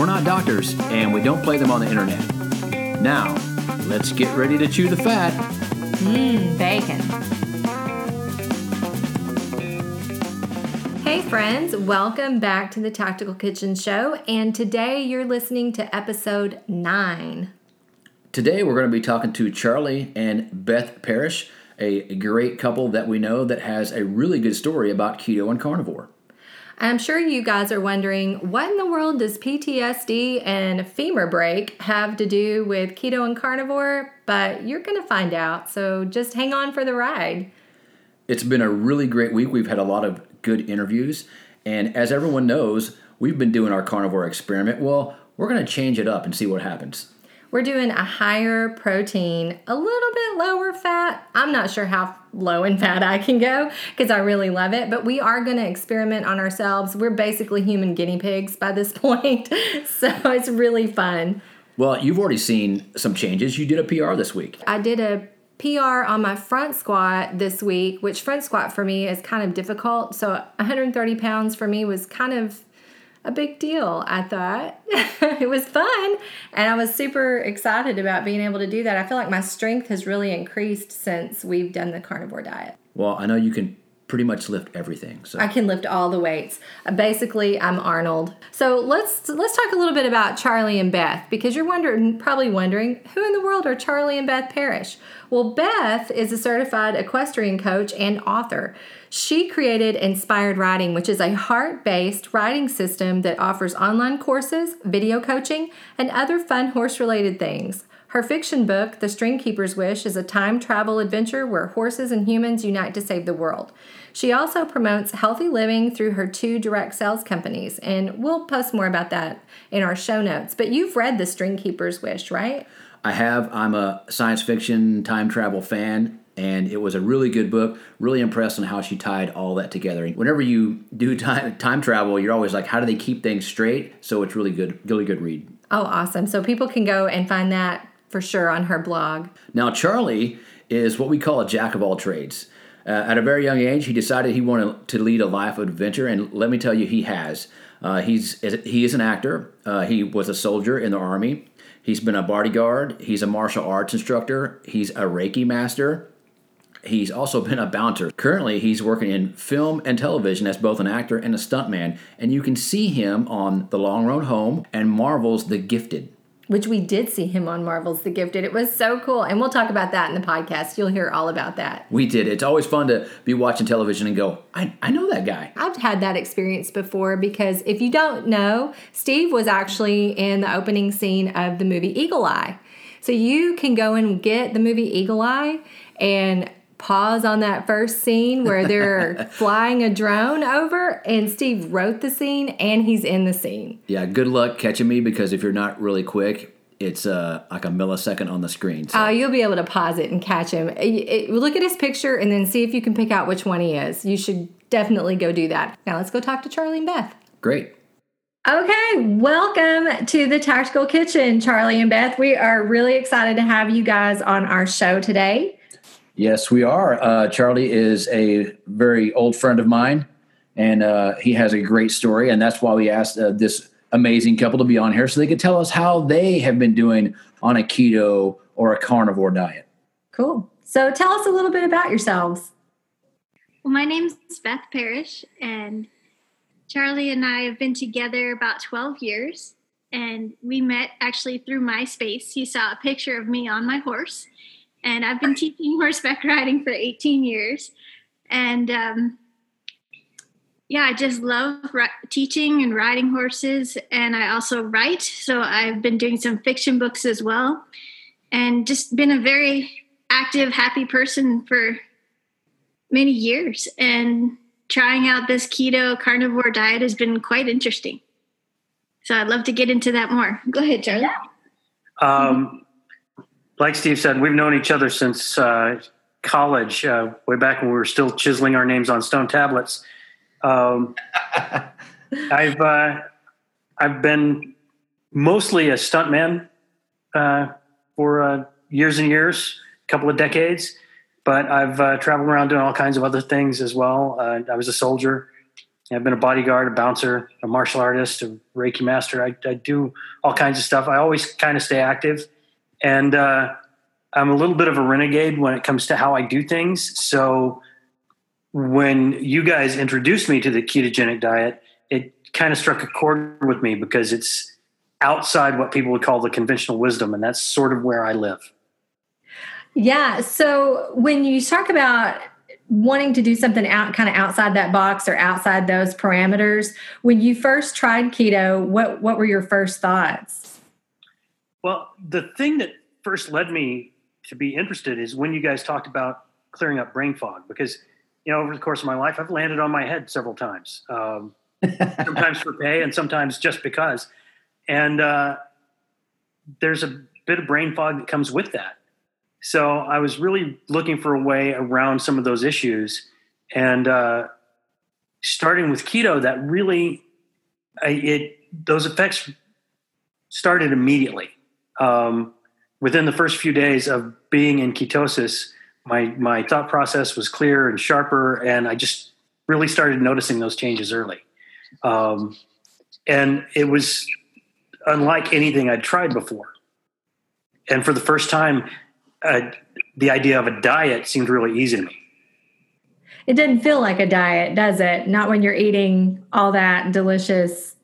We're not doctors, and we don't play them on the internet. Now, let's get ready to chew the fat. Mmm, bacon. Hey, friends, welcome back to the Tactical Kitchen Show. And today you're listening to episode nine. Today, we're going to be talking to Charlie and Beth Parrish, a great couple that we know that has a really good story about keto and carnivore. I'm sure you guys are wondering what in the world does PTSD and femur break have to do with keto and carnivore? But you're going to find out, so just hang on for the ride. It's been a really great week. We've had a lot of good interviews, and as everyone knows, we've been doing our carnivore experiment. Well, we're going to change it up and see what happens. We're doing a higher protein, a little bit lower fat. I'm not sure how low in fat I can go because I really love it, but we are going to experiment on ourselves. We're basically human guinea pigs by this point, so it's really fun. Well, you've already seen some changes. You did a PR this week. I did a PR on my front squat this week, which front squat for me is kind of difficult. So 130 pounds for me was kind of a big deal, I thought. it was fun, and I was super excited about being able to do that. I feel like my strength has really increased since we've done the carnivore diet. Well, I know you can pretty much lift everything. So I can lift all the weights. Basically, I'm Arnold. So let's let's talk a little bit about Charlie and Beth because you're wondering probably wondering who in the world are Charlie and Beth Parrish? Well, Beth is a certified equestrian coach and author. She created Inspired Riding, which is a heart based riding system that offers online courses, video coaching, and other fun horse related things. Her fiction book, The String Keeper's Wish, is a time travel adventure where horses and humans unite to save the world. She also promotes healthy living through her two direct sales companies, and we'll post more about that in our show notes. But you've read The String Keeper's Wish, right? I have. I'm a science fiction time travel fan, and it was a really good book. Really impressed on how she tied all that together. Whenever you do time time travel, you're always like, how do they keep things straight? So it's really good, really good read. Oh, awesome! So people can go and find that for sure on her blog. Now, Charlie is what we call a jack of all trades. Uh, at a very young age, he decided he wanted to lead a life of adventure, and let me tell you, he has. Uh, he's he is an actor. Uh, he was a soldier in the army. He's been a bodyguard. He's a martial arts instructor. He's a Reiki master. He's also been a bouncer. Currently, he's working in film and television as both an actor and a stuntman, and you can see him on The Long Road Home and Marvel's The Gifted which we did see him on Marvel's The Gifted. It was so cool. And we'll talk about that in the podcast. You'll hear all about that. We did. It's always fun to be watching television and go, I, I know that guy. I've had that experience before because if you don't know, Steve was actually in the opening scene of the movie Eagle Eye. So you can go and get the movie Eagle Eye and pause on that first scene where they're flying a drone over and Steve wrote the scene and he's in the scene. Yeah, good luck catching me because if you're not really quick, it's uh, like a millisecond on the screen. So. Oh, you'll be able to pause it and catch him. It, it, look at his picture and then see if you can pick out which one he is. You should definitely go do that. Now let's go talk to Charlie and Beth. Great. Okay, welcome to the Tactical Kitchen, Charlie and Beth. We are really excited to have you guys on our show today. Yes, we are. Uh, Charlie is a very old friend of mine, and uh, he has a great story. And that's why we asked uh, this amazing couple to be on here so they could tell us how they have been doing on a keto or a carnivore diet. Cool. So tell us a little bit about yourselves. Well, my name's Beth Parrish, and Charlie and I have been together about 12 years. And we met actually through MySpace. He saw a picture of me on my horse and I've been teaching horseback riding for 18 years. And um, yeah, I just love ri- teaching and riding horses. And I also write. So I've been doing some fiction books as well. And just been a very active, happy person for many years. And trying out this keto carnivore diet has been quite interesting. So I'd love to get into that more. Go ahead, Charlie. Um, like Steve said, we've known each other since uh, college, uh, way back when we were still chiseling our names on stone tablets. Um, I've uh, I've been mostly a stuntman uh, for uh, years and years, a couple of decades, but I've uh, traveled around doing all kinds of other things as well. Uh, I was a soldier. I've been a bodyguard, a bouncer, a martial artist, a Reiki master. I, I do all kinds of stuff. I always kind of stay active, and uh, I'm a little bit of a renegade when it comes to how I do things. So when you guys introduced me to the ketogenic diet, it kind of struck a chord with me because it's outside what people would call the conventional wisdom, and that's sort of where I live. Yeah. So when you talk about wanting to do something out kind of outside that box or outside those parameters, when you first tried keto, what what were your first thoughts? Well, the thing that first led me to be interested is when you guys talked about clearing up brain fog because you know over the course of my life I've landed on my head several times. Um, sometimes for pay and sometimes just because. And uh, there's a bit of brain fog that comes with that. So I was really looking for a way around some of those issues. And uh, starting with keto, that really, I, it those effects started immediately. Um, within the first few days of being in ketosis, my my thought process was clear and sharper, and I just really started noticing those changes early. Um, and it was unlike anything I'd tried before. And for the first time, uh, the idea of a diet seemed really easy to me. It didn't feel like a diet, does it? Not when you're eating all that delicious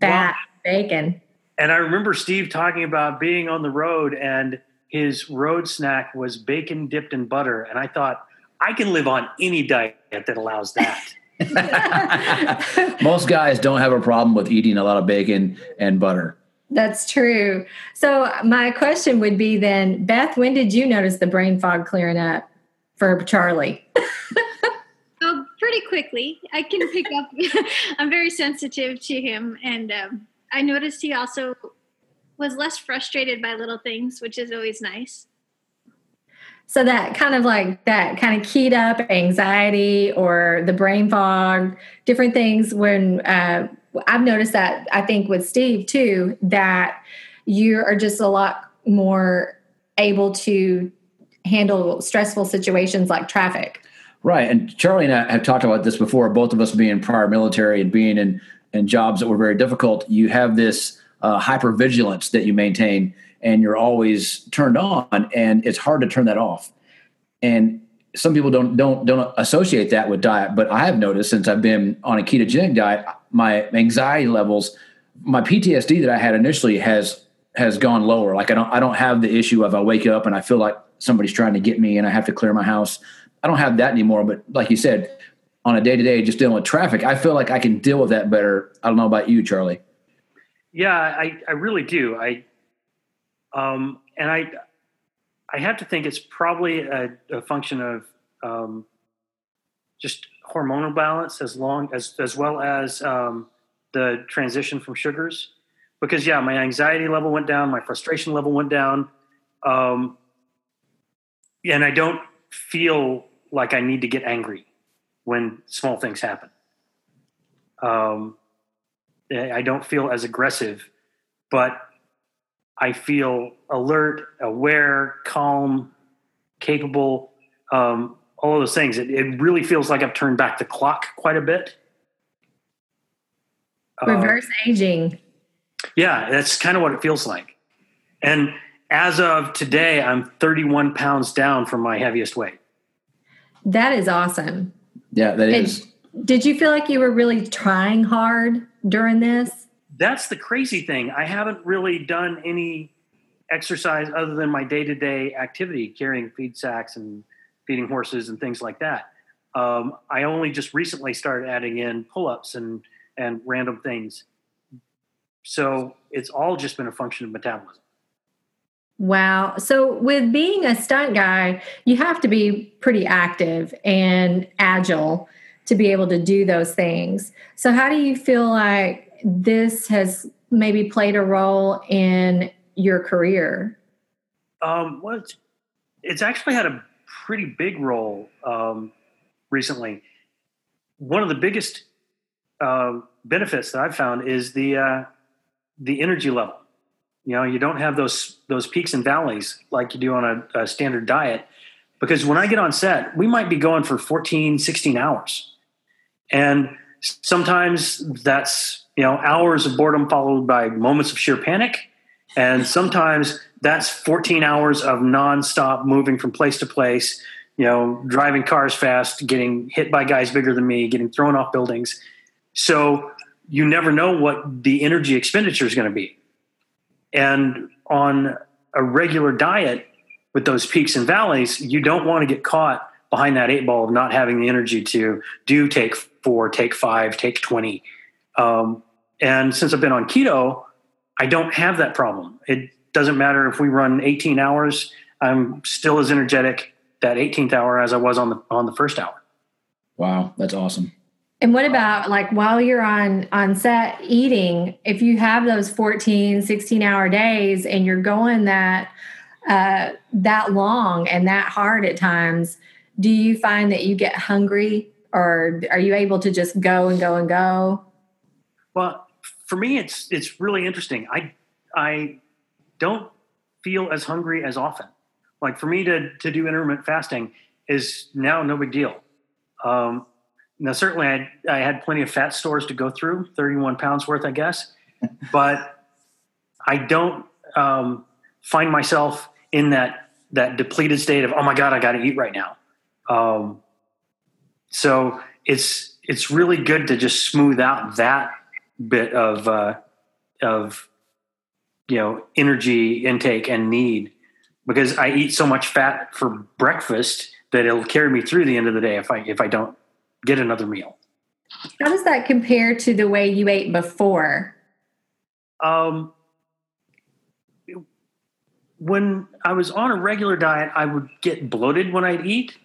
fat well, bacon. And I remember Steve talking about being on the road and his road snack was bacon dipped in butter. And I thought, I can live on any diet that allows that. Most guys don't have a problem with eating a lot of bacon and butter. That's true. So my question would be then, Beth, when did you notice the brain fog clearing up for Charlie? oh, pretty quickly. I can pick up. I'm very sensitive to him, and um, I noticed he also was less frustrated by little things, which is always nice. So that kind of like that kind of keyed up anxiety or the brain fog, different things when uh, I've noticed that I think with Steve too, that you are just a lot more able to handle stressful situations like traffic. Right. And Charlie and I have talked about this before, both of us being prior military and being in, in jobs that were very difficult. You have this uh, hyper vigilance that you maintain and you're always turned on and it's hard to turn that off and some people don't don't don't associate that with diet but i have noticed since i've been on a ketogenic diet my anxiety levels my ptsd that i had initially has has gone lower like i don't i don't have the issue of i wake up and i feel like somebody's trying to get me and i have to clear my house i don't have that anymore but like you said on a day-to-day just dealing with traffic i feel like i can deal with that better. I don't know about you charlie. Yeah i i really do. I um, and I, I have to think it's probably a, a function of um, just hormonal balance as long as as well as um, the transition from sugars. Because yeah, my anxiety level went down, my frustration level went down, um, and I don't feel like I need to get angry when small things happen. Um, I don't feel as aggressive, but I feel alert, aware, calm, capable, um, all of those things. It, it, really feels like I've turned back the clock quite a bit. Uh, Reverse uh, aging. Yeah, that's kind of what it feels like. And as of today, I'm 31 pounds down from my heaviest weight. That is awesome. Yeah, that and is. Did you feel like you were really trying hard during this? that's the crazy thing. I haven't really done any exercise other than my day to day activity, carrying feed sacks and feeding horses and things like that. Um, I only just recently started adding in pull ups and, and random things. So it's all just been a function of metabolism. Wow. So, with being a stunt guy, you have to be pretty active and agile to be able to do those things. So, how do you feel like this has maybe played a role in your career? Um, well, it's, it's actually had a pretty big role um, recently. One of the biggest uh, benefits that I've found is the uh, the energy level. You know, you don't have those those peaks and valleys like you do on a, a standard diet. Because when I get on set, we might be going for 14, 16 hours. And sometimes that's, you know, hours of boredom followed by moments of sheer panic. And sometimes that's 14 hours of nonstop moving from place to place, you know, driving cars fast, getting hit by guys bigger than me, getting thrown off buildings. So you never know what the energy expenditure is going to be. And on a regular diet with those peaks and valleys, you don't want to get caught behind that eight ball of not having the energy to do take four, take five, take 20. Um, and since I've been on keto, I don't have that problem. It doesn't matter if we run 18 hours, I'm still as energetic that 18th hour as I was on the on the first hour. Wow, that's awesome. And what about like while you're on on set eating, if you have those 14, 16 hour days and you're going that uh that long and that hard at times, do you find that you get hungry or are you able to just go and go and go? Well, for me it's it's really interesting. I I don't feel as hungry as often. Like for me to to do intermittent fasting is now no big deal. Um, now, certainly, I, I had plenty of fat stores to go through, 31 pounds worth, I guess, but I don't um, find myself in that that depleted state of oh my god, I got to eat right now. Um, so it's it's really good to just smooth out that bit of uh, of you know energy intake and need because I eat so much fat for breakfast that it'll carry me through the end of the day if I if I don't get another meal. How does that compare to the way you ate before? Um, when I was on a regular diet, I would get bloated when I'd eat.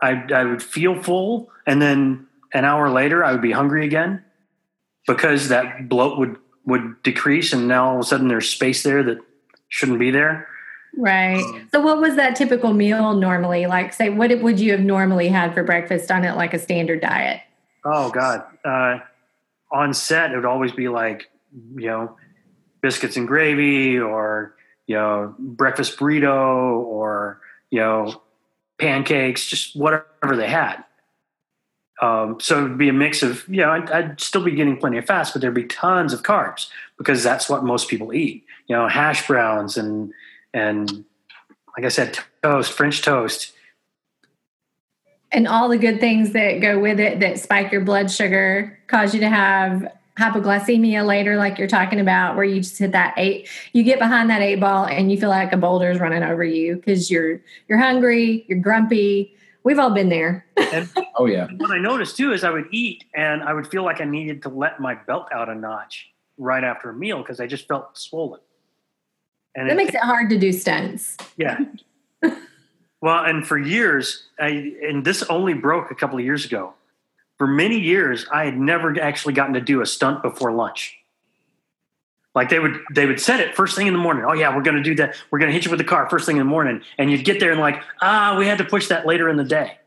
I, I would feel full, and then an hour later, I would be hungry again because that bloat would would decrease, and now all of a sudden there's space there that shouldn't be there. Right. So, what was that typical meal normally? Like, say, what would you have normally had for breakfast on it, like a standard diet? Oh God, uh, on set it would always be like, you know, biscuits and gravy, or you know, breakfast burrito, or you know, pancakes, just whatever they had. Um, so it'd be a mix of, you know, I'd, I'd, still be getting plenty of fats, but there'd be tons of carbs because that's what most people eat. You know, hash browns and and like I said, toast, French toast. And all the good things that go with it that spike your blood sugar, cause you to have hypoglycemia later, like you're talking about, where you just hit that eight, you get behind that eight ball and you feel like a boulder is running over you because you're you're hungry, you're grumpy. We've all been there. and, oh yeah. What I noticed too is I would eat and I would feel like I needed to let my belt out a notch right after a meal because I just felt swollen. And that it, makes it hard to do stunts. Yeah. well, and for years, I, and this only broke a couple of years ago. For many years, I had never actually gotten to do a stunt before lunch. Like they would, they would set it first thing in the morning. Oh yeah, we're going to do that. We're going to hit you with the car first thing in the morning, and you'd get there and like, ah, we had to push that later in the day,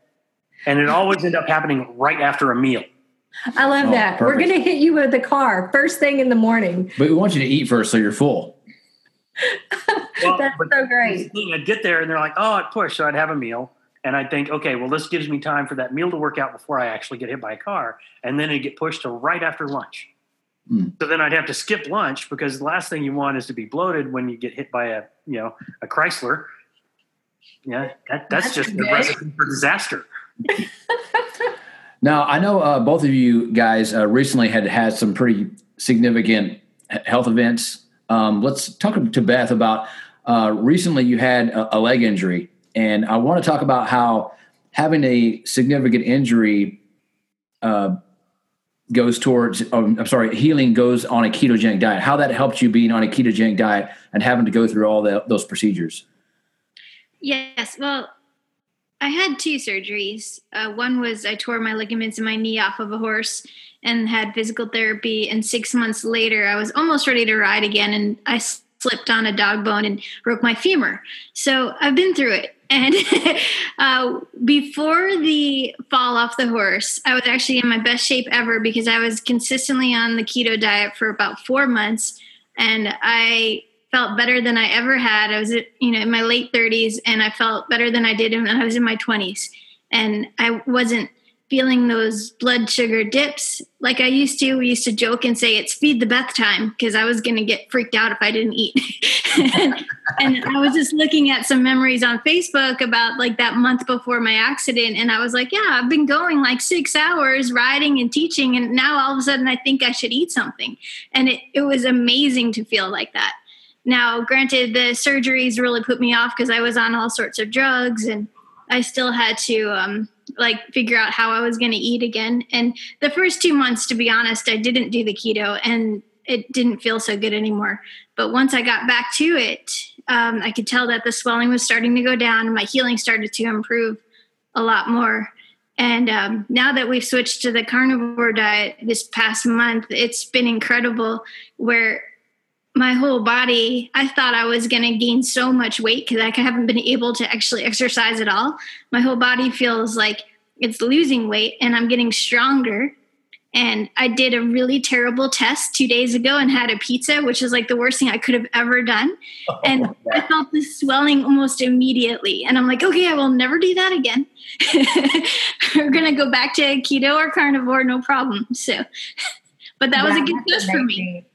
and it always ended up happening right after a meal. I love oh, that. Perfect. We're going to hit you with the car first thing in the morning. But we want you to eat first so you're full. Well, That's so great. I'd get there and they're like, oh, it pushed. So I'd have a meal. And I'd think, okay, well, this gives me time for that meal to work out before I actually get hit by a car. And then it'd get pushed to right after lunch. Mm. So then I'd have to skip lunch because the last thing you want is to be bloated when you get hit by a, you know, a Chrysler. Yeah, that, that's, that's just the recipe for disaster. now, I know uh, both of you guys uh, recently had had some pretty significant health events um, let's talk to Beth about uh, recently you had a, a, leg injury, and I want to talk about how having a significant injury uh, goes towards. Um, I'm sorry, healing goes on a ketogenic diet. How that helped you being on a ketogenic diet and having to go through all the, those procedures. Yes, well, I had two surgeries. Uh, one was I tore my ligaments in my knee off of a horse and had physical therapy. And six months later, I was almost ready to ride again. And I slipped on a dog bone and broke my femur. So I've been through it. And uh, before the fall off the horse, I was actually in my best shape ever because I was consistently on the keto diet for about four months. And I felt better than I ever had. I was, you know, in my late 30s, and I felt better than I did when I was in my 20s. And I wasn't feeling those blood sugar dips like I used to. We used to joke and say it's feed the Beth time because I was going to get freaked out if I didn't eat. and, and, I was just looking at some memories on Facebook about like that month before my accident. And I was like, yeah, I've been going like six hours riding and teaching. And now all of a sudden I think I should eat something. And it, it was amazing to feel like that. Now, granted, the surgeries really put me off because I was on all sorts of drugs and I still had to um, like figure out how I was going to eat again. And the first two months, to be honest, I didn't do the keto and it didn't feel so good anymore. But once I got back to it, um, I could tell that the swelling was starting to go down and my healing started to improve a lot more. And um, now that we've switched to the carnivore diet this past month, it's been incredible where my whole body i thought i was going to gain so much weight because i haven't been able to actually exercise at all. My whole body feels like it's losing weight and i'm getting stronger. And i did a really terrible test two days ago and had a pizza which is like the worst thing i could have ever done. Oh, and i felt the swelling almost immediately. And i'm like okay i will never do that again. We're going to go back to keto or carnivore no problem. So but that was a good test for me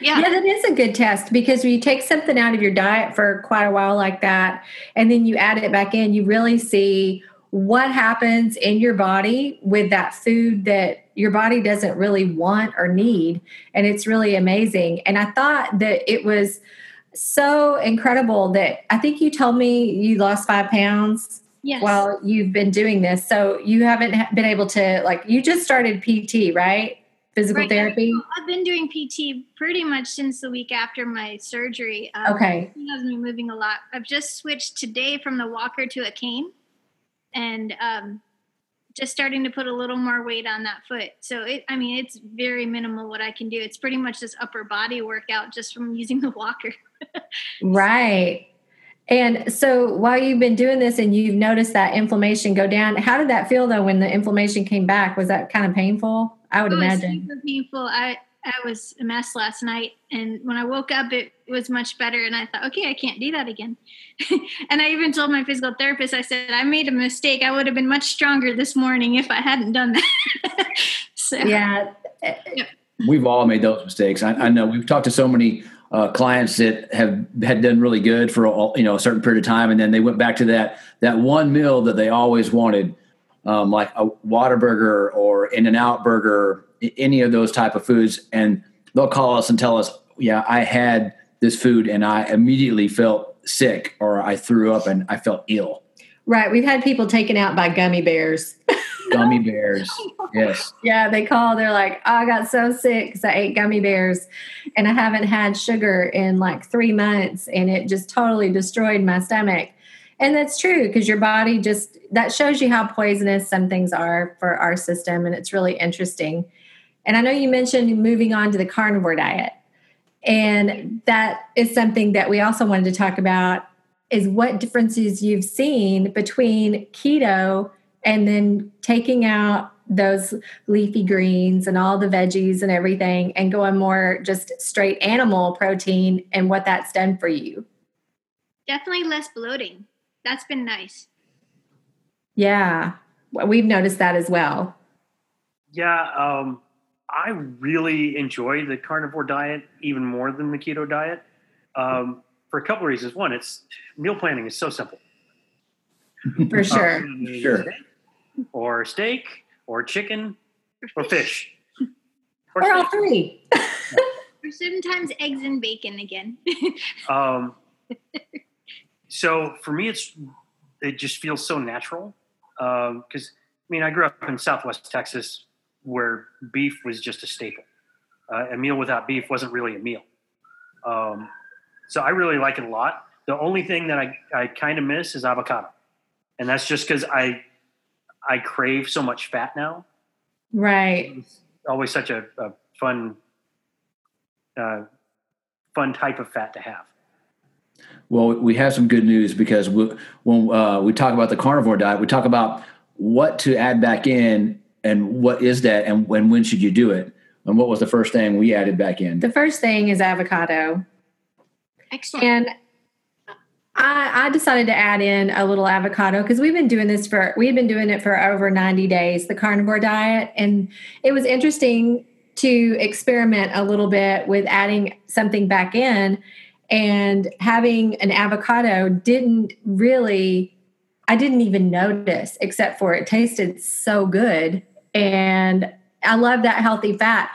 yeah. yeah, that is a good test because when you take something out of your diet for quite a while like that, and then you add it back in, you really see what happens in your body with that food that your body doesn't really want or need. And it's really amazing. And I thought that it was so incredible that I think you told me you lost five pounds yes. while you've been doing this. So you haven't been able to, like, you just started PT, right? Physical right. therapy? I've been doing PT pretty much since the week after my surgery. Um, okay. Has me moving a lot. I've just switched today from the walker to a cane, and um, just starting to put a little more weight on that foot. So it, I mean, it's very minimal what I can do. It's pretty much this upper body workout just from using the walker. right. And so while you've been doing this and you've noticed that inflammation go down, how did that feel though when the inflammation came back? Was that kind of painful? I would it imagine. super painful. I I was a mess last night, and when I woke up, it was much better. And I thought, okay, I can't do that again. and I even told my physical therapist, I said, I made a mistake. I would have been much stronger this morning if I hadn't done that. so yeah. We've all made those mistakes. I, I know we've talked to so many uh, clients that have had done really good for a, you know a certain period of time, and then they went back to that that one meal that they always wanted, um, like a Whataburger or In and Out Burger, any of those type of foods, and they'll call us and tell us, "Yeah, I had this food and I immediately felt sick, or I threw up and I felt ill." Right. We've had people taken out by gummy bears. gummy bears. Yes. Yeah, they call. They're like, oh, I got so sick because I ate gummy bears, and I haven't had sugar in like three months, and it just totally destroyed my stomach. And that's true because your body just that shows you how poisonous some things are for our system, and it's really interesting. And I know you mentioned moving on to the carnivore diet, and that is something that we also wanted to talk about. Is what differences you've seen between keto and then taking out those leafy greens and all the veggies and everything and going more just straight animal protein and what that's done for you. Definitely less bloating. That's been nice. Yeah. We've noticed that as well. Yeah, um, I really enjoy the carnivore diet even more than the keto diet um, for a couple of reasons. One, it's meal planning is so simple. For sure. Um, sure or steak or chicken or fish. Or, or all three. or sometimes eggs and bacon again. um, so for me, it's it just feels so natural because um, I mean I grew up in Southwest Texas where beef was just a staple. Uh, a meal without beef wasn't really a meal. Um, so I really like it a lot. The only thing that I, I kind of miss is avocado. And that's just because I I crave so much fat now. Right. It's always such a, a fun, uh, fun type of fat to have. Well, we have some good news because we, when uh, we talk about the carnivore diet, we talk about what to add back in and what is that and when when should you do it. And what was the first thing we added back in? The first thing is avocado. Excellent. And I, I decided to add in a little avocado because we've been doing this for we've been doing it for over 90 days, the carnivore diet. And it was interesting to experiment a little bit with adding something back in and having an avocado didn't really I didn't even notice except for it tasted so good and I love that healthy fat.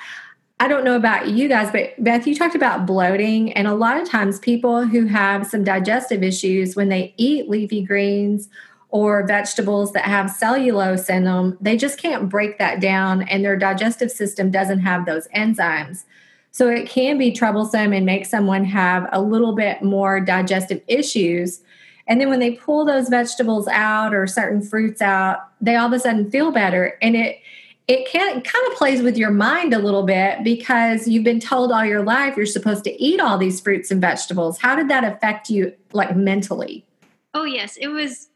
I don't know about you guys, but Beth, you talked about bloating, and a lot of times people who have some digestive issues when they eat leafy greens or vegetables that have cellulose in them, they just can't break that down, and their digestive system doesn't have those enzymes. So it can be troublesome and make someone have a little bit more digestive issues. And then when they pull those vegetables out or certain fruits out, they all of a sudden feel better. And it it can kind of plays with your mind a little bit because you've been told all your life you're supposed to eat all these fruits and vegetables. How did that affect you like mentally? Oh yes, it was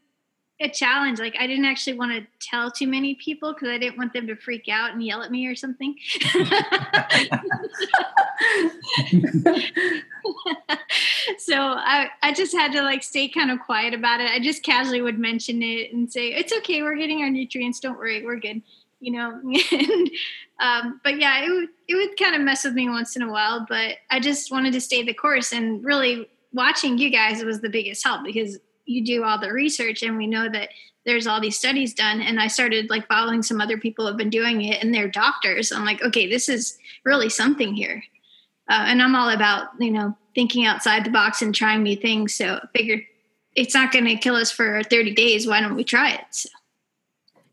a challenge. Like I didn't actually want to tell too many people because I didn't want them to freak out and yell at me or something. so I, I just had to like stay kind of quiet about it. I just casually would mention it and say, "It's okay. We're getting our nutrients. Don't worry. We're good." You know. and, um, but yeah, it would it would kind of mess with me once in a while. But I just wanted to stay the course and really watching you guys was the biggest help because you do all the research and we know that there's all these studies done. And i started like following some other people have been doing it and they're doctors. I'm like okay this is really something here. Uh, and i'm all about you know thinking outside the box and trying new things. So I figured it's not going to kill us for 30 days. Why don't we try it? So.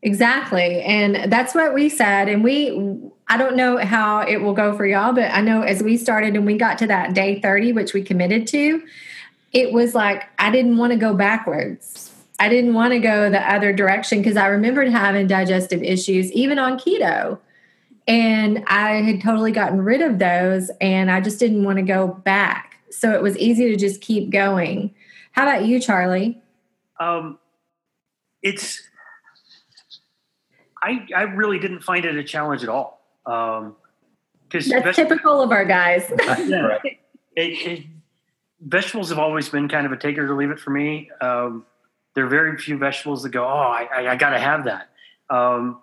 exactly. And that's what we said. And we i don't know how it will go for y'all but i know as we started and we got to that day 30 which we committed to it was like I didn't want to go backwards. I didn't want to go the other direction because I remembered having digestive issues even on keto. And I had totally gotten rid of those and I just didn't want to go back. So it was easy to just keep going. How about you, Charlie? Um, it's, I, I really didn't find it a challenge at all. Um, because that's typical of our guys. yeah, it, it, vegetables have always been kind of a take it or leave it for me. Um, there are very few vegetables that go, oh, I, I, I got to have that. Um,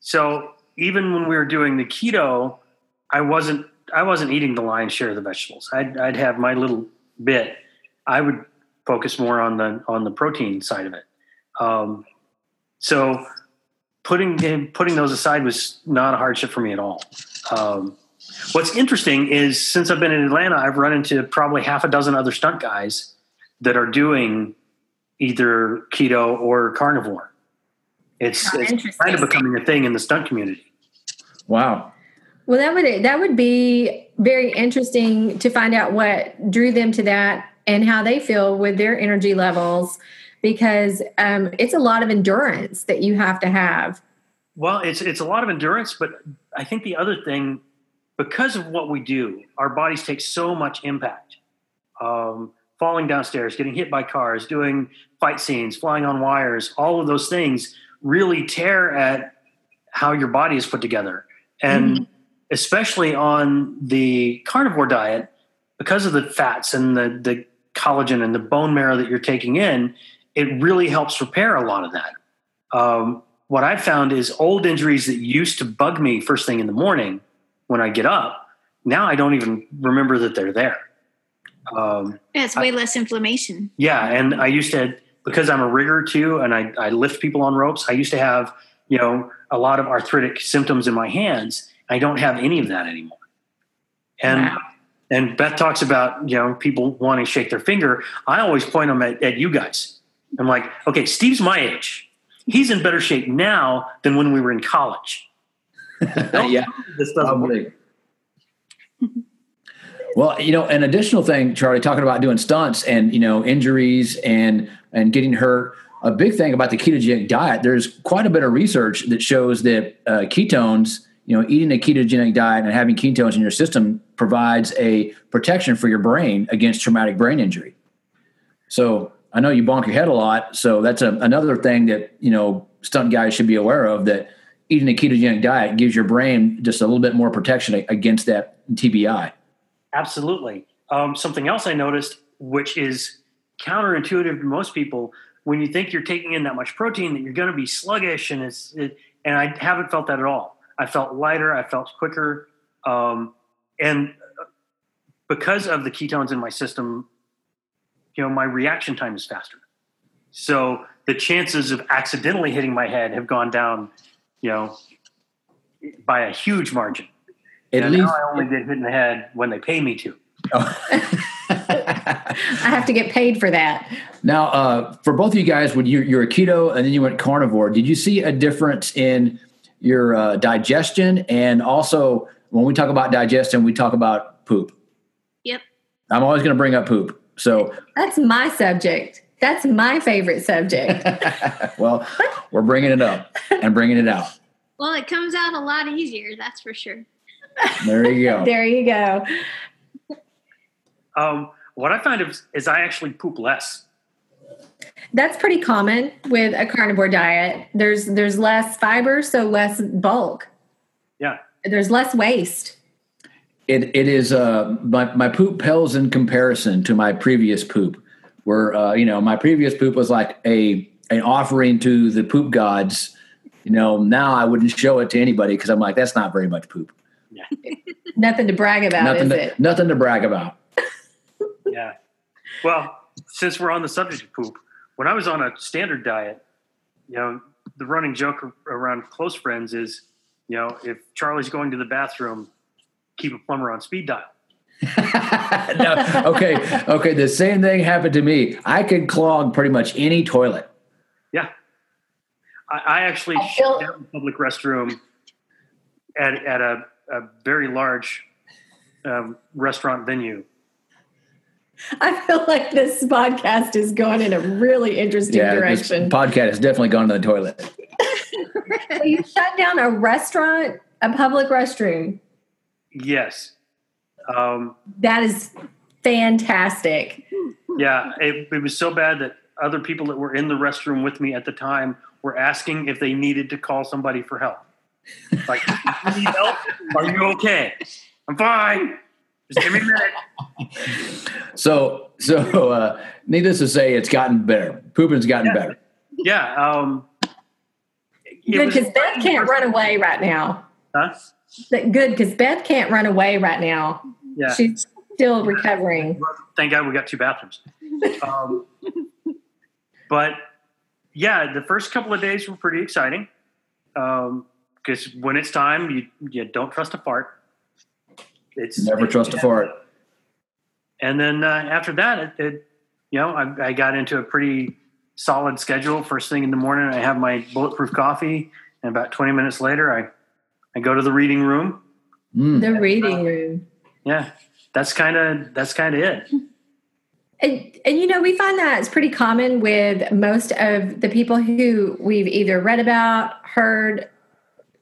so even when we were doing the keto, I wasn't I wasn't eating the lion's share of the vegetables. I'd, I'd have my little bit. I would focus more on the on the protein side of it. Um, so putting putting those aside was not a hardship for me at all. Um, What's interesting is since I've been in Atlanta, I've run into probably half a dozen other stunt guys that are doing either keto or carnivore. It's, oh, it's kind of becoming a thing in the stunt community. Wow. Well, that would that would be very interesting to find out what drew them to that and how they feel with their energy levels, because um, it's a lot of endurance that you have to have. Well, it's it's a lot of endurance, but I think the other thing because of what we do, our bodies take so much impact. Um, falling downstairs, getting hit by cars, doing fight scenes, flying on wires, all of those things really tear at how your body is put together. And mm-hmm. especially on the carnivore diet, because of the fats and the, the collagen and the bone marrow that you're taking in, it really helps repair a lot of that. Um, what I've found is old injuries that used to bug me first thing in the morning when I get up, now I don't even remember that they're there. Um, yeah, it's way I, less inflammation. Yeah, and I used to because I'm a rigger too, and I, I lift people on ropes. I used to have you know a lot of arthritic symptoms in my hands. I don't have any of that anymore. And wow. and Beth talks about you know people wanting to shake their finger. I always point them at, at you guys. I'm like, okay, Steve's my age. He's in better shape now than when we were in college. yeah, this doesn't work. Well, you know, an additional thing, Charlie, talking about doing stunts and you know injuries and and getting hurt. A big thing about the ketogenic diet, there's quite a bit of research that shows that uh, ketones, you know, eating a ketogenic diet and having ketones in your system provides a protection for your brain against traumatic brain injury. So I know you bonk your head a lot. So that's a, another thing that, you know, stunt guys should be aware of that eating a ketogenic diet gives your brain just a little bit more protection against that TBI. Absolutely. Um, something else I noticed, which is counterintuitive to most people, when you think you're taking in that much protein, that you're going to be sluggish, and it's it, and I haven't felt that at all. I felt lighter. I felt quicker, um, and because of the ketones in my system, you know, my reaction time is faster. So the chances of accidentally hitting my head have gone down, you know, by a huge margin. At and least I only get hit in the head when they pay me to. Oh. I have to get paid for that. Now, uh, for both of you guys, when you, you're a keto and then you went carnivore, did you see a difference in your uh, digestion? And also, when we talk about digestion, we talk about poop. Yep. I'm always going to bring up poop. So that's my subject. That's my favorite subject. well, we're bringing it up and bringing it out. Well, it comes out a lot easier, that's for sure. There you go. there you go. Um, what I find is, is I actually poop less. That's pretty common with a carnivore diet. There's there's less fiber, so less bulk. Yeah. There's less waste. It it is uh my my poop pales in comparison to my previous poop, where uh, you know my previous poop was like a an offering to the poop gods. You know, now I wouldn't show it to anybody because I'm like that's not very much poop. Yeah. nothing to brag about, nothing is to, it? Nothing to brag about. yeah. Well, since we're on the subject of poop, when I was on a standard diet, you know, the running joke around close friends is, you know, if Charlie's going to the bathroom, keep a plumber on speed dial. no, okay, okay. The same thing happened to me. I could clog pretty much any toilet. Yeah, I, I actually I feel- shut down the public restroom at at a, a very large um, restaurant venue. I feel like this podcast is going in a really interesting yeah, direction. podcast has definitely gone to the toilet. so you shut down a restaurant, a public restroom. Yes. Um, that is fantastic. Yeah, it, it was so bad that other people that were in the restroom with me at the time were asking if they needed to call somebody for help. Like, you need help? Are you okay? I'm fine. Just give me a minute. So, so uh, needless to say, it's gotten better. Pooping's gotten yeah. better. Yeah. Um, Good because Beth can't run away right now. Huh? Good because Beth can't run away right now. Yeah, she's still recovering. Thank God we got two bathrooms. Um, but yeah, the first couple of days were pretty exciting because um, when it's time, you you don't trust a fart. It's never trust a fart. And then uh, after that, it, it you know I, I got into a pretty solid schedule. First thing in the morning, I have my bulletproof coffee, and about twenty minutes later, I I go to the reading room. Mm. The reading room. Yeah, that's kind of that's kind of it. And, and you know, we find that it's pretty common with most of the people who we've either read about, heard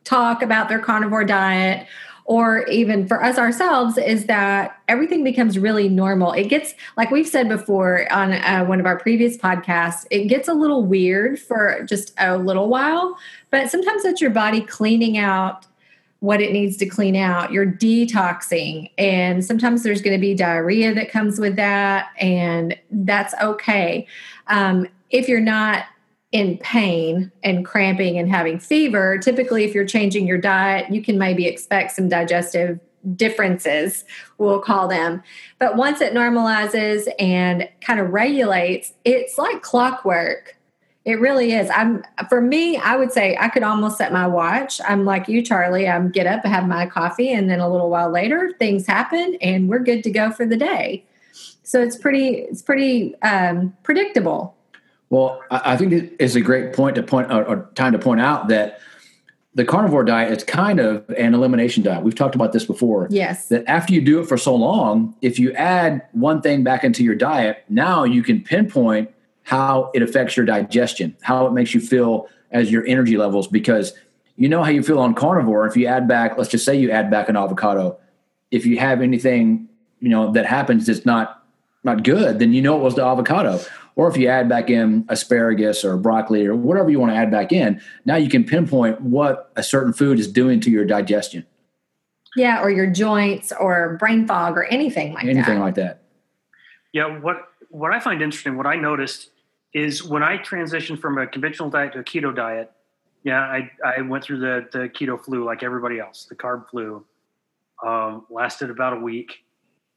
talk about their carnivore diet, or even for us ourselves is that everything becomes really normal it gets like we've said before on uh, one of our previous podcasts it gets a little weird for just a little while but sometimes that's your body cleaning out what it needs to clean out. You're detoxing, and sometimes there's going to be diarrhea that comes with that, and that's okay. Um, if you're not in pain and cramping and having fever, typically, if you're changing your diet, you can maybe expect some digestive differences, we'll call them. But once it normalizes and kind of regulates, it's like clockwork it really is. I'm for me, I would say I could almost set my watch. I'm like you, Charlie. I'm get up, have my coffee, and then a little while later, things happen, and we're good to go for the day. So it's pretty, it's pretty um, predictable. Well, I think it's a great point to point or, or time to point out that the carnivore diet is kind of an elimination diet. We've talked about this before. Yes. That after you do it for so long, if you add one thing back into your diet, now you can pinpoint how it affects your digestion, how it makes you feel as your energy levels, because you know how you feel on carnivore. If you add back, let's just say you add back an avocado, if you have anything, you know, that happens that's not not good, then you know it was the avocado. or if you add back in asparagus or broccoli or whatever you want to add back in, now you can pinpoint what a certain food is doing to your digestion. Yeah, or your joints or brain fog or anything like anything that. like that. Yeah, what what I find interesting, what I noticed is when I transitioned from a conventional diet to a keto diet, yeah, I, I went through the, the keto flu like everybody else, the carb flu, um, lasted about a week.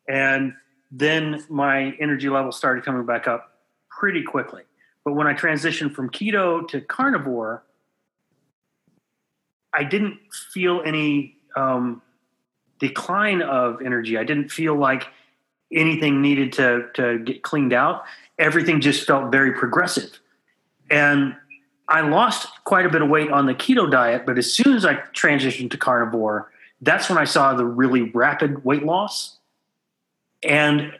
And then my energy level started coming back up pretty quickly. But when I transitioned from keto to carnivore, I didn't feel any um, decline of energy. I didn't feel like anything needed to, to get cleaned out. Everything just felt very progressive. And I lost quite a bit of weight on the keto diet, but as soon as I transitioned to carnivore, that's when I saw the really rapid weight loss. And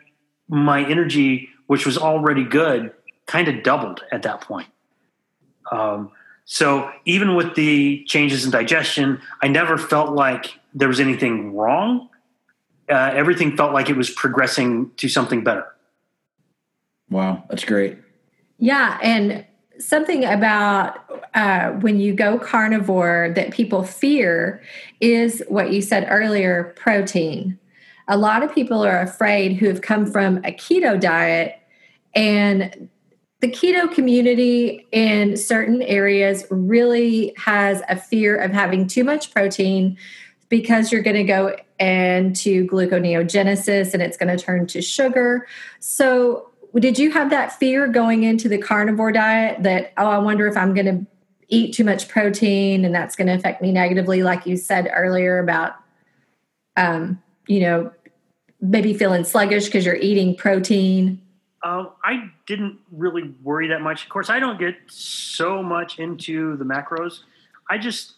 my energy, which was already good, kind of doubled at that point. Um, so even with the changes in digestion, I never felt like there was anything wrong. Uh, everything felt like it was progressing to something better. Wow, that's great. Yeah, and something about uh, when you go carnivore that people fear is what you said earlier protein. A lot of people are afraid who have come from a keto diet, and the keto community in certain areas really has a fear of having too much protein because you're going to go into gluconeogenesis and it's going to turn to sugar. So, did you have that fear going into the carnivore diet that oh i wonder if i'm going to eat too much protein and that's going to affect me negatively like you said earlier about um, you know maybe feeling sluggish because you're eating protein? Uh, i didn't really worry that much. Of course i don't get so much into the macros. I just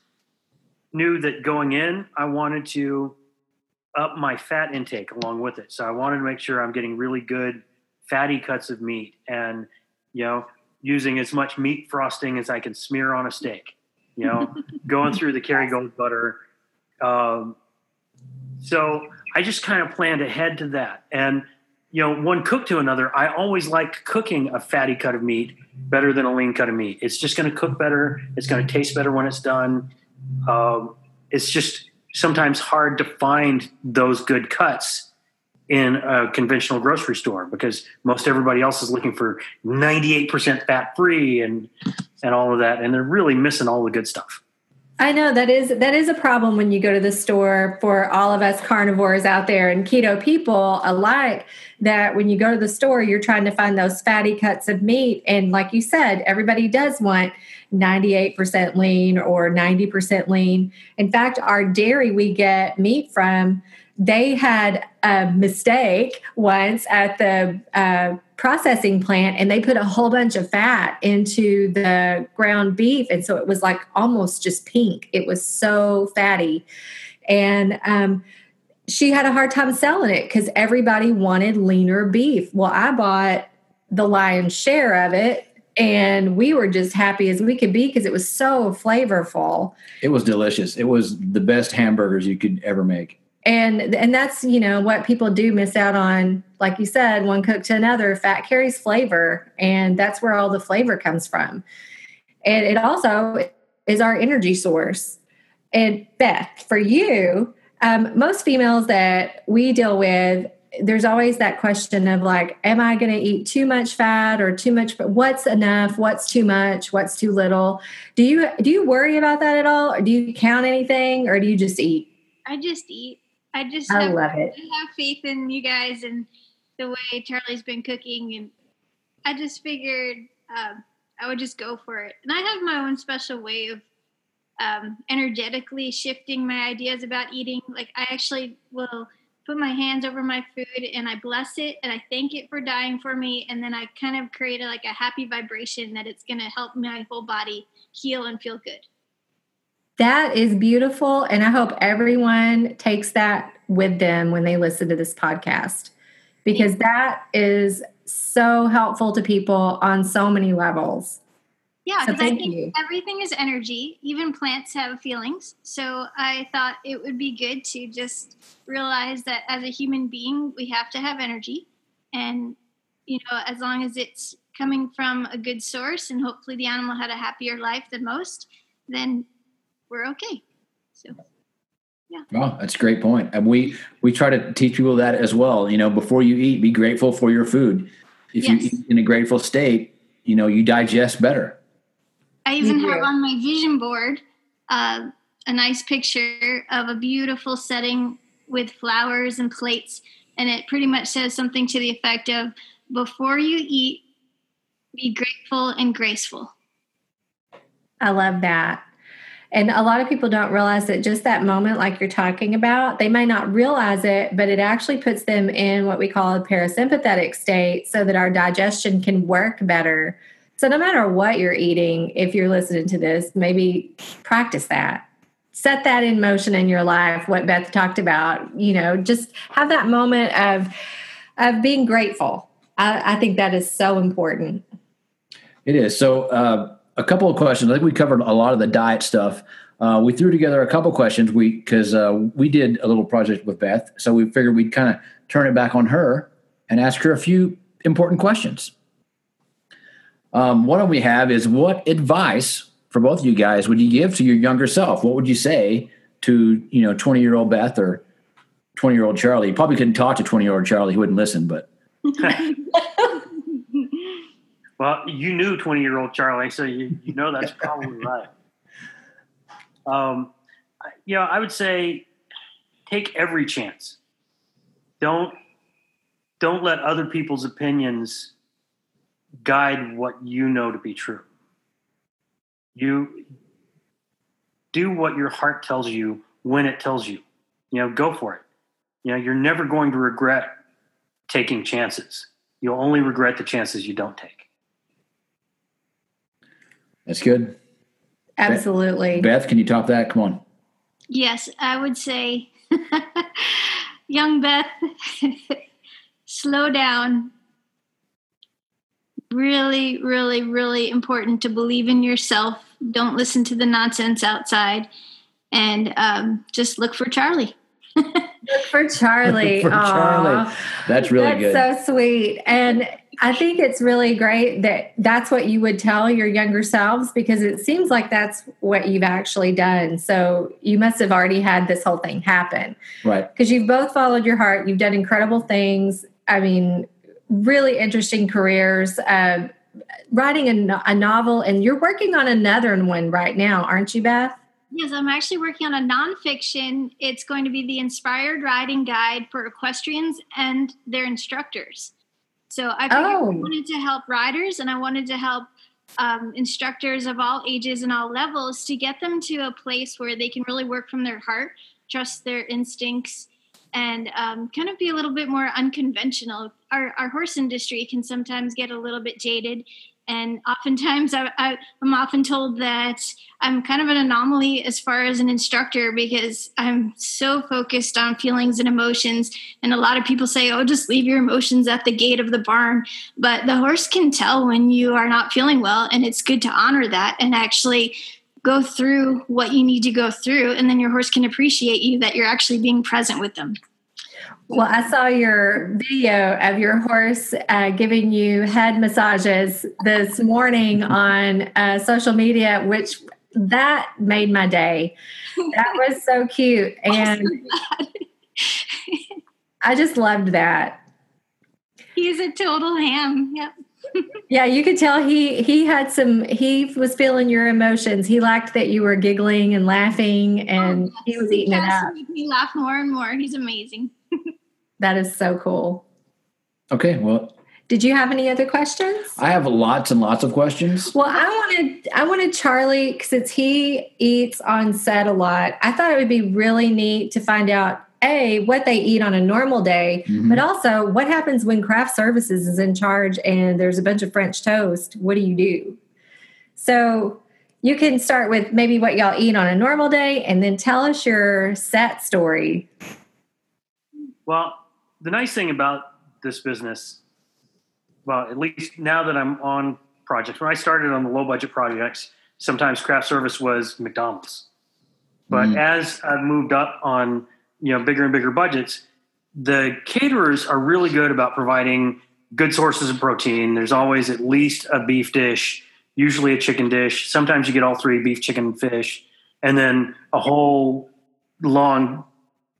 knew that going in i wanted to up my fat intake along with it. So i wanted to make sure i'm getting really good fatty cuts of meat and you know using as much meat frosting as I can smear on a steak. You know, going through the Kerrygold butter. Um, so I just kind of planned ahead to that, and you know, one cook to another. I always liked cooking a fatty cut of meat better than a lean cut of meat. It's just going to cook better. It's going to taste better when it's done. Um, it's just sometimes hard to find those good cuts in a conventional grocery store because most everybody else is looking for 98% fat free and and all of that and they're really missing all the good stuff. I know that is that is a problem when you go to the store for all of us carnivores out there and keto people alike that when you go to the store you're trying to find those fatty cuts of meat and like you said everybody does want 98% lean or 90% lean. In fact our dairy we get meat from they had a mistake once at the uh, processing plant and they put a whole bunch of fat into the ground beef and so it was like almost just pink. It was so fatty. And um, she had a hard time selling it because everybody wanted leaner beef. Well i bought the lion's share of it and we were just happy as we could be because it was so flavorful. It was delicious. It was the best hamburgers you could ever make and and that's you know what people do miss out on like you said one cook to another. Fat carries flavor and that's where all the flavor comes from. And it also is our energy source. And beth for you um, most females that we deal with there's always that question of like am i going to eat too much fat or too much what's enough what's too much what's too little? Do you do you worry about that at all or do you count anything or do you just eat? I just eat I just I have, love it. I have faith in you guys and the way Charlie's been cooking, and I just figured um, I would just go for it. And I have my own special way of um, energetically shifting my ideas about eating. Like I actually will put my hands over my food and I bless it and I thank it for dying for me, and then I kind of create a, like a happy vibration that it's going to help my whole body heal and feel good. That is beautiful. And I hope everyone takes that with them when they listen to this podcast because that is so helpful to people on so many levels. Yeah, so because I thank think you. everything is energy. Even plants have feelings. So I thought it would be good to just realize that as a human being, we have to have energy. And you know, as long as it's coming from a good source and hopefully the animal had a happier life than most, then we're okay. So. Yeah. Well, that's a great point. And we we try to teach people that as well. You know, before you eat, be grateful for your food. If yes. you eat in a grateful state, you know, you digest better. I even have on my vision board uh, a nice picture of a beautiful setting with flowers and plates, and it pretty much says something to the effect of before you eat, be grateful and graceful. I love that. And a lot of people don't realize that just that moment, like you're talking about, they may not realize it, but it actually puts them in what we call a parasympathetic state so that our digestion can work better. So, no matter what you're eating, if you're listening to this, maybe practice that. Set that in motion in your life, what Beth talked about. You know, just have that moment of, of being grateful. I, I think that is so important. It is. So, uh, a couple of questions. I think we covered a lot of the diet stuff. Uh, we threw together a couple questions. We because uh, we did a little project with Beth, so we figured we'd kind of turn it back on her and ask her a few important questions. Um, one we have is what advice for both of you guys would you give to your younger self? What would you say to you know twenty year old Beth or twenty year old Charlie? You probably couldn't talk to twenty year old Charlie; he wouldn't listen. But Well, you knew 20 year old Charlie, so you, you know that's probably right. Um, you know, I would say take every chance. Don't don't let other people's opinions guide what you know to be true. You do what your heart tells you when it tells you. You know, go for it. You know, you're never going to regret taking chances. You'll only regret the chances you don't take. That's good. Absolutely. Beth, can you top that? Come on. Yes, I would say, young Beth, slow down. Really, really, really important to believe in yourself. Don't listen to the nonsense outside and um, just look for Charlie. Look for Charlie. for Charlie. That's really That's good. so sweet. And I think it's really great that that's what you would tell your younger selves because it seems like that's what you've actually done. So you must have already had this whole thing happen. Right. Because you've both followed your heart, you've done incredible things. I mean, really interesting careers. Uh, writing a, a novel, and you're working on another one right now, aren't you, Beth? Yes, I'm actually working on a nonfiction. It's going to be the inspired riding guide for equestrians and their instructors. So I oh. wanted to help riders and I wanted to help um, instructors of all ages and all levels to get them to a place where they can really work from their heart, trust their instincts, and um, kind of be a little bit more unconventional. Our, our horse industry can sometimes get a little bit jaded and oftentimes I, I, am often told that I'm kind of an anomaly as far as an instructor because I'm so focused on feelings and emotions. And a lot of people say, oh, just leave your emotions at the gate of the barn. But the horse can tell when you are not feeling well. And it's good to honor that and actually go through what you need to go through. And then your horse can appreciate you that you're actually being present with them. Well, I saw your video of your horse uh, giving you head massages this morning on uh, social media, which that made my day. That was so cute. And I just loved that. He's a total ham. Yep. yeah, you could tell he he had some he was feeling your emotions. He liked that you were giggling and laughing and oh, yes. he was eating he it up. He laughed more and more. He's amazing. That is so cool. Okay, well, did you have any other questions? I have lots and lots of questions. Well, I wanted I wanted Charlie since he eats on set a lot. I thought it would be really neat to find out a what they eat on a normal day, mm-hmm. but also what happens when craft services is in charge and there's a bunch of French toast. What do you do? So you can start with maybe what y'all eat on a normal day, and then tell us your set story. Well, the nice thing about this business, well, at least now that I'm on projects, when I started on the low budget projects, sometimes craft service was McDonald's. But mm. as I've moved up on you know bigger and bigger budgets, the caterers are really good about providing good sources of protein. There's always at least a beef dish, usually a chicken dish. Sometimes you get all three beef, chicken, fish, and then a whole long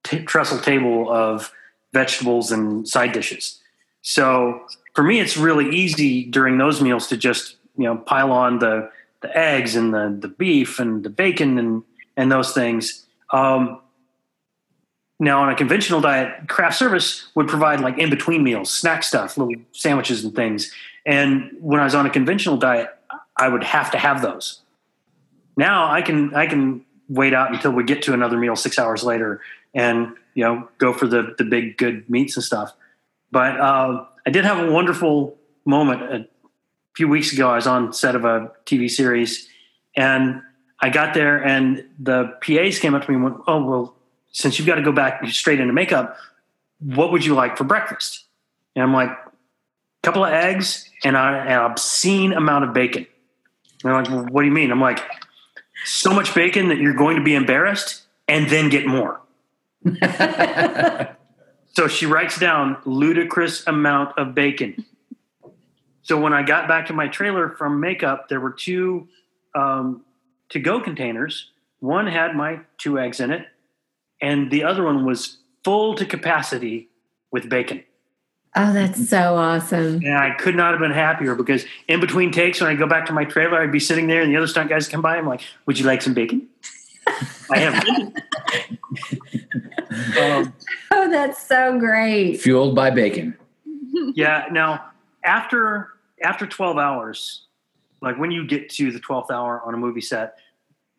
t- trestle table of vegetables and side dishes. So for me, it's really easy during those meals to just you know pile on the the eggs and the the beef and the bacon and and those things. Um, now, on a conventional diet, craft service would provide like in between meals, snack stuff, little sandwiches and things. And when I was on a conventional diet, I would have to have those. Now I can I can wait out until we get to another meal six hours later and you know go for the the big good meats and stuff. But uh, I did have a wonderful moment a few weeks ago. I was on set of a TV series, and I got there, and the PAs came up to me and went, "Oh well, since you've got to go back straight into makeup, what would you like for breakfast?" And I'm like, "A couple of eggs and an obscene amount of bacon." And they're like, well, "What do you mean?" I'm like, "So much bacon that you're going to be embarrassed, and then get more." so she writes down ludicrous amount of bacon. So when I got back to my trailer from makeup, there were two um, to go containers. One had my two eggs in it, and the other one was full to capacity with bacon. Oh, that's so awesome. And I could not have been happier because in between takes, when I go back to my trailer, I'd be sitting there and the other stunt guys come by. I'm like, Would you like some bacon? I have bacon. Um, oh, that's so great. Fueled by bacon. Yeah. Now, after after 12 hours, like when you get to the 12th hour on a movie set,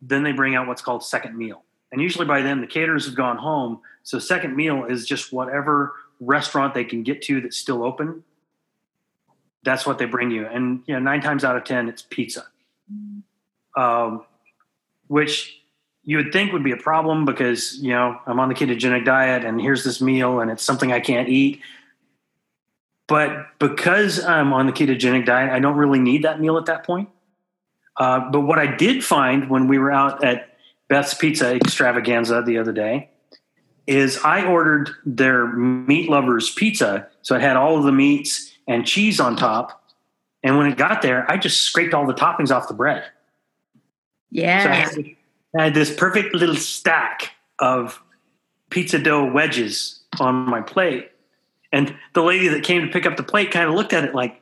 then they bring out what's called second meal. And usually by then the caterers have gone home. So second meal is just whatever restaurant they can get to that's still open. That's what they bring you. And you know, nine times out of ten, it's pizza. Um, which you would think would be a problem because, you know, I'm on the ketogenic diet and here's this meal and it's something I can't eat. But because I'm on the ketogenic diet, I don't really need that meal at that point. Uh, but what I did find when we were out at Beth's Pizza Extravaganza the other day is I ordered their meat lovers pizza. So it had all of the meats and cheese on top. And when it got there, I just scraped all the toppings off the bread. Yeah. So I had, this perfect little stack of pizza dough wedges on my plate. And the lady that came to pick up the plate kind of looked at it like,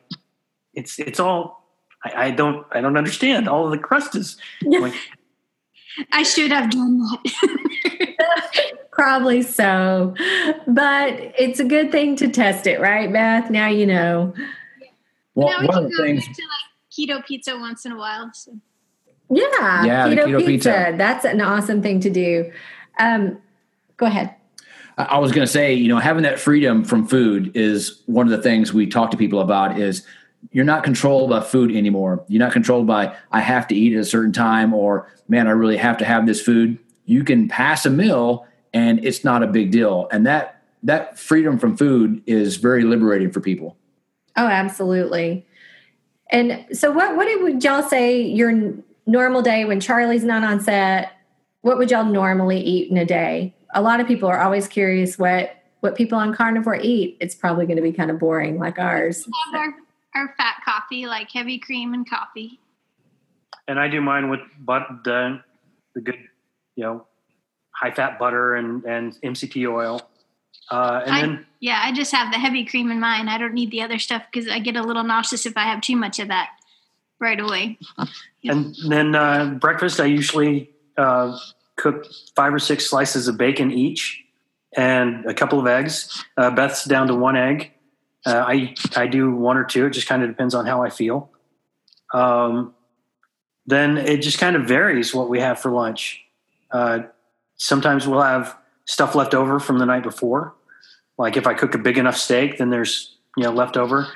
it's it's all I, I don't I don't understand. All of the crust is like, I should have done that. Probably so. But it's a good thing to test it, right, Beth? Now you know. Well, now we one of the things to like keto pizza once in a while. So. Yeah, yeah, keto, keto pizza. pizza. That's an awesome thing to do. Um, go ahead. I was going to say, you know, having that freedom from food is one of the things we talk to people about is you're not controlled by food anymore. You're not controlled by I have to eat at a certain time or man, I really have to have this food. You can pass a meal and it's not a big deal. And that that freedom from food is very liberating for people. Oh, absolutely. And so what what would y'all say your normal day when Charlie's not on set? What would y'all normally eat in a day? a lot of people are always curious what what people on carnivore eat. It's probably going to be kind of boring, like ours. Our, our fat coffee, like heavy cream and coffee. And I do mine with but the the good, you know, high fat butter and and MCT oil. Uh, and I, then yeah, I just have the heavy cream in mine. I don't need the other stuff because I get a little nauseous if I have too much of that right away. And then uh, breakfast, I usually uh, cook five or six slices of bacon each and a couple of eggs. Uh, Beth's down to one egg. Uh, I I do one or two. It just kind of depends on how I feel. Um, then it just kind of varies what we have for lunch. Uh, sometimes we'll have stuff left over from the night before. Like if I cook a big enough steak, then there's you know left over.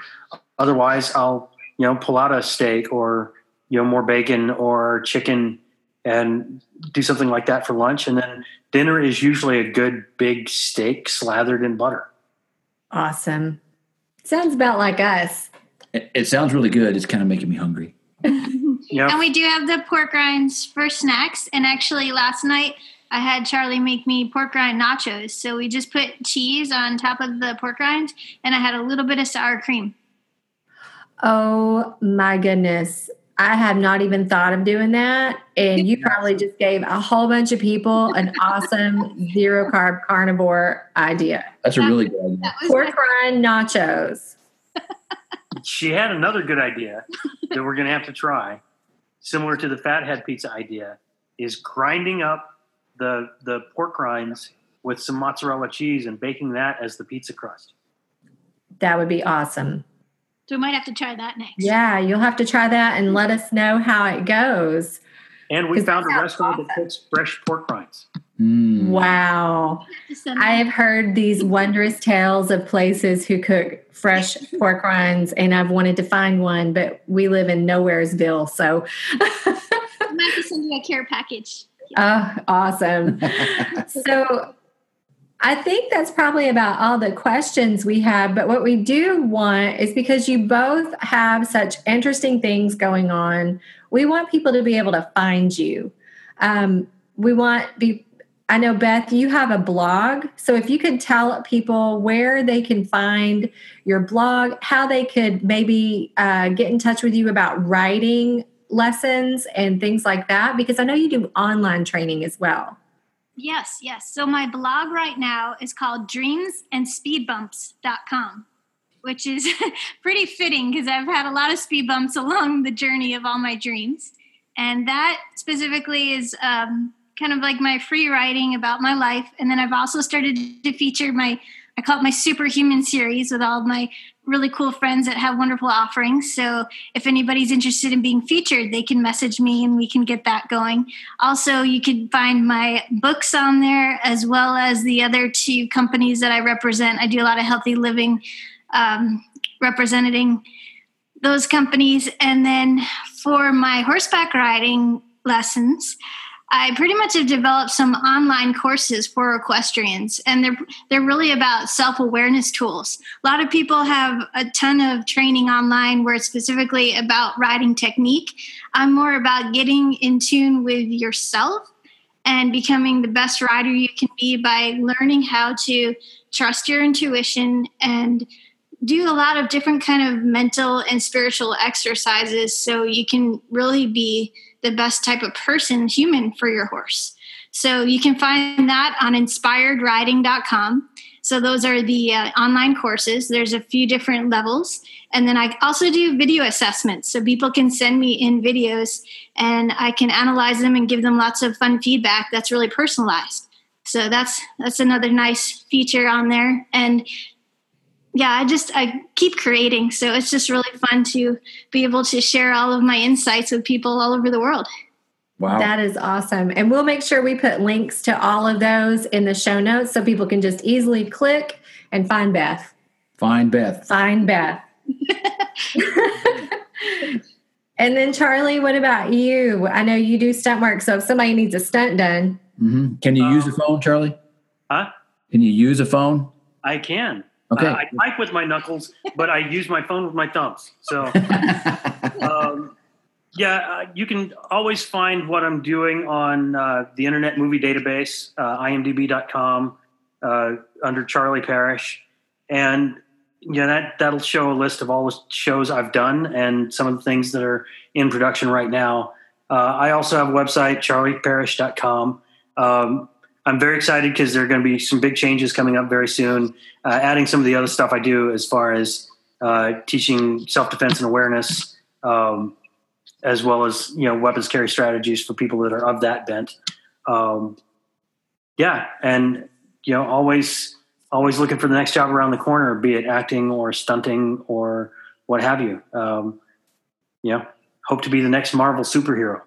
Otherwise, I'll you know pull out a steak or you know more bacon or chicken and do something like that for lunch. And then dinner is usually a good big steak slathered in butter. Awesome. Sounds about like us. It, it sounds really good. It's kind of making me hungry. yep. And we do have the pork rinds for snacks. And actually, last night I had Charlie make me pork rind nachos. So we just put cheese on top of the pork rinds, and I had a little bit of sour cream. Oh my goodness. I have not even thought of doing that. And you probably just gave a whole bunch of people an awesome zero carb carnivore idea. That's a really good idea. That Pork rind nachos. She had another good idea that we're going to have to try, similar to the fathead pizza idea, is grinding up the the pork rinds with some mozzarella cheese and baking that as the pizza crust. That would be awesome. So we might have to try that next. Yeah, you'll have to try that and let us know how it goes. And we found a that sounds restaurant that awesome. cooks fresh pork rinds. Mm. Wow. I have heard these wondrous tales of places who cook fresh pork rinds, and I've wanted to find one, but we live in Nowheresville. So, I might have to send you a care package. oh, awesome. so, I think that's probably about all the questions we have. But what we do want is because you both have such interesting things going on, we want people to be able to find you. Um, we want be. I know Beth, you have a blog, so if you could tell people where they can find your blog, how they could maybe uh, get in touch with you about writing lessons and things like that, because I know you do online training as well. Yes, yes. So my blog right now is called dreamsandspeedbumps.com, which is pretty fitting because I've had a lot of speed bumps along the journey of all my dreams. And that specifically is um, kind of like my free writing about my life. And then I've also started to feature my, I call it my superhuman series with all my really cool friends that have wonderful offerings. So if anybody's interested in being featured, they can message me and we can get that going. Also, you can find my books on there as well as the other two companies that I represent. I do a lot of healthy living um, representing those companies. And then for my horseback riding lessons, I pretty much have developed some online courses for equestrians, and they're they're really about self awareness tools. A lot of people have a ton of training online where it's specifically about riding technique. I'm more about getting in tune with yourself and becoming the best rider you can be by learning how to trust your intuition and do a lot of different kind of mental and spiritual exercises so you can really be the best type of person human for your horse. So you can find that on inspiredriding.com so those are the uh, online courses. There's a few different levels. And then i also do video assessments. So people can send me in videos and i can analyze them and give them lots of fun feedback that's really personalized. So that's that's another nice feature on there. And yeah i just i keep creating so it's just really fun to be able to share all of my insights with people all over the world Wow. That is awesome. And we'll make sure we put links to all of those in the show notes so people can just easily click and find Beth. Find Beth. Find Beth. and then, Charlie, what about you? I know you do stunt work. So if somebody needs a stunt done, hmm Can you use a phone, Charlie? Huh? Can you use a phone? I can. Okay. Uh, I type with my knuckles, but I use my phone with my thumbs. So, um, yeah, uh, you can always find what I'm doing on uh, the Internet Movie Database, uh, imdb.com, uh, under Charlie Parrish. And yeah, that, that'll show a list of all the shows I've done and some of the things that are in production right now. Uh, I also have a website, charlieparrish.com. Um, I'm very excited because there are going to be some big changes coming up very soon, uh, adding some of the other stuff I do as far as uh, teaching self defense and awareness, um, as well as you know weapons carry strategies for people that are of that bent. Um, yeah, and you know always always looking for the next job around the corner, be it acting or stunting or what have you. Um, you know, hope to be the next Marvel superhero.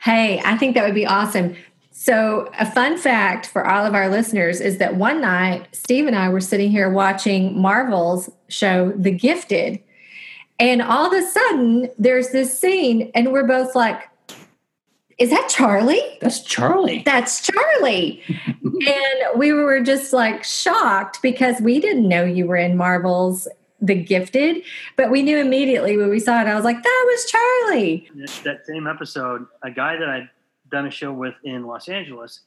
hey, I think that would be awesome. So, a fun fact for all of our listeners is that one night, Steve and I were sitting here watching Marvel's show, The Gifted. And all of a sudden, there's this scene, and we're both like, Is that Charlie? That's Charlie. That's Charlie. and we were just like shocked because we didn't know you were in Marvel's The Gifted, but we knew immediately when we saw it. I was like, That was Charlie. that same episode, a guy that I'd done a show with in Los Angeles,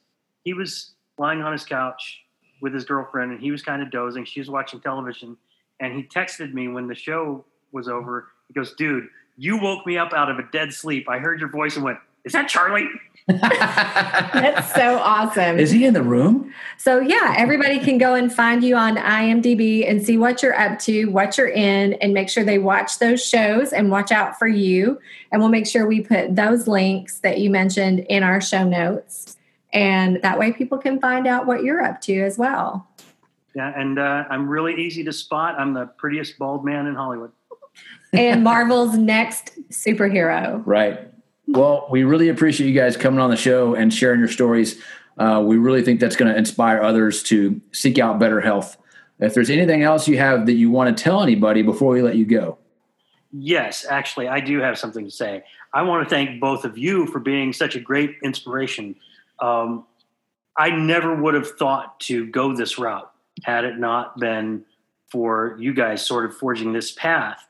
he was lying on his couch with his girlfriend and he was kind of dozing. She was watching television and he texted me when the show was over. He goes, "Dude, you woke me up out of a dead sleep. I heard your voice and went, is that Charlie?" That's so awesome. Is he in the room? So, yeah, everybody can go and find you on IMDb and see what you're up to, what you're in, and make sure they watch those shows and watch out for you. And we'll make sure we put those links that you mentioned in our show notes. And that way people can find out what you're up to as well. Yeah, and uh, I'm really easy to spot. I'm the prettiest bald man in Hollywood. and Marvel's next superhero. Right. Well, we really appreciate you guys coming on the show and sharing your stories. Uh, we really think that's going to inspire others to seek out better health. If there's anything else you have that you want to tell anybody before we let you go. Yes, actually, I do have something to say. I want to thank both of you for being such a great inspiration. Um, I never would have thought to go this route had it not been for you guys sort of forging this path.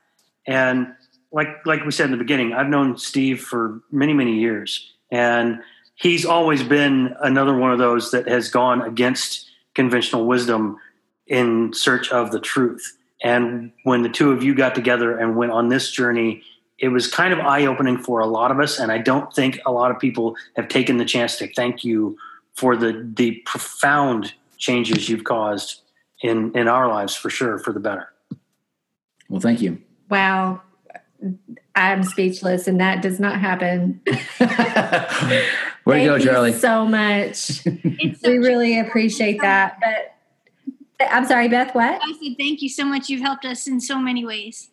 And like like we said in the beginning, I've known Steve for many many years, and he's always been another one of those that has gone against conventional wisdom in search of the truth. And when the two of you got together and went on this journey, it was kind of eye opening for a lot of us. And I don't think a lot of people have taken the chance to thank you for the the profound changes you've caused in in our lives for sure for the better. Well, thank you. Wow. I'm speechless, and that does not happen. Way to Thank go, you Charlie. so much. So we really appreciate that. But I'm sorry, Beth, what? I said thank you so much. You've helped us in so many ways.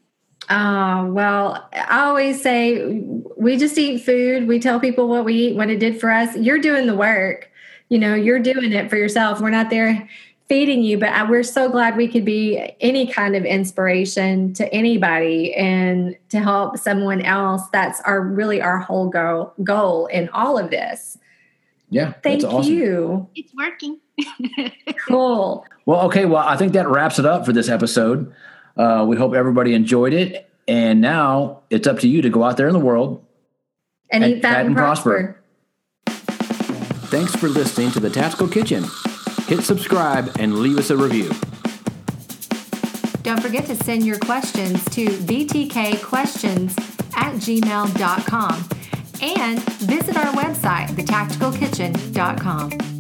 Oh, well, I always say we just eat food. We tell people what we eat, what it did for us. You're doing the work. You know, you're doing it for yourself. We're not there feeding you, but I, we're so glad we could be any kind of inspiration to anybody and to help someone else. That's our really our whole goal goal in all of this. Yeah, Thank that's awesome. you. It's working. Cool. Well, okay. Well, I think that wraps it up for this episode. Uh, we hope everybody enjoyed it. And now it's up to you to go out there in the world. And, And eat fat fat and and prosper. prosper. Thanks for listening to the Tactical Kitchen. Hit subscribe and leave us a review. Don't forget to send your questions to btkquestions at gmail.com and visit our website, thetacticalkitchen.com.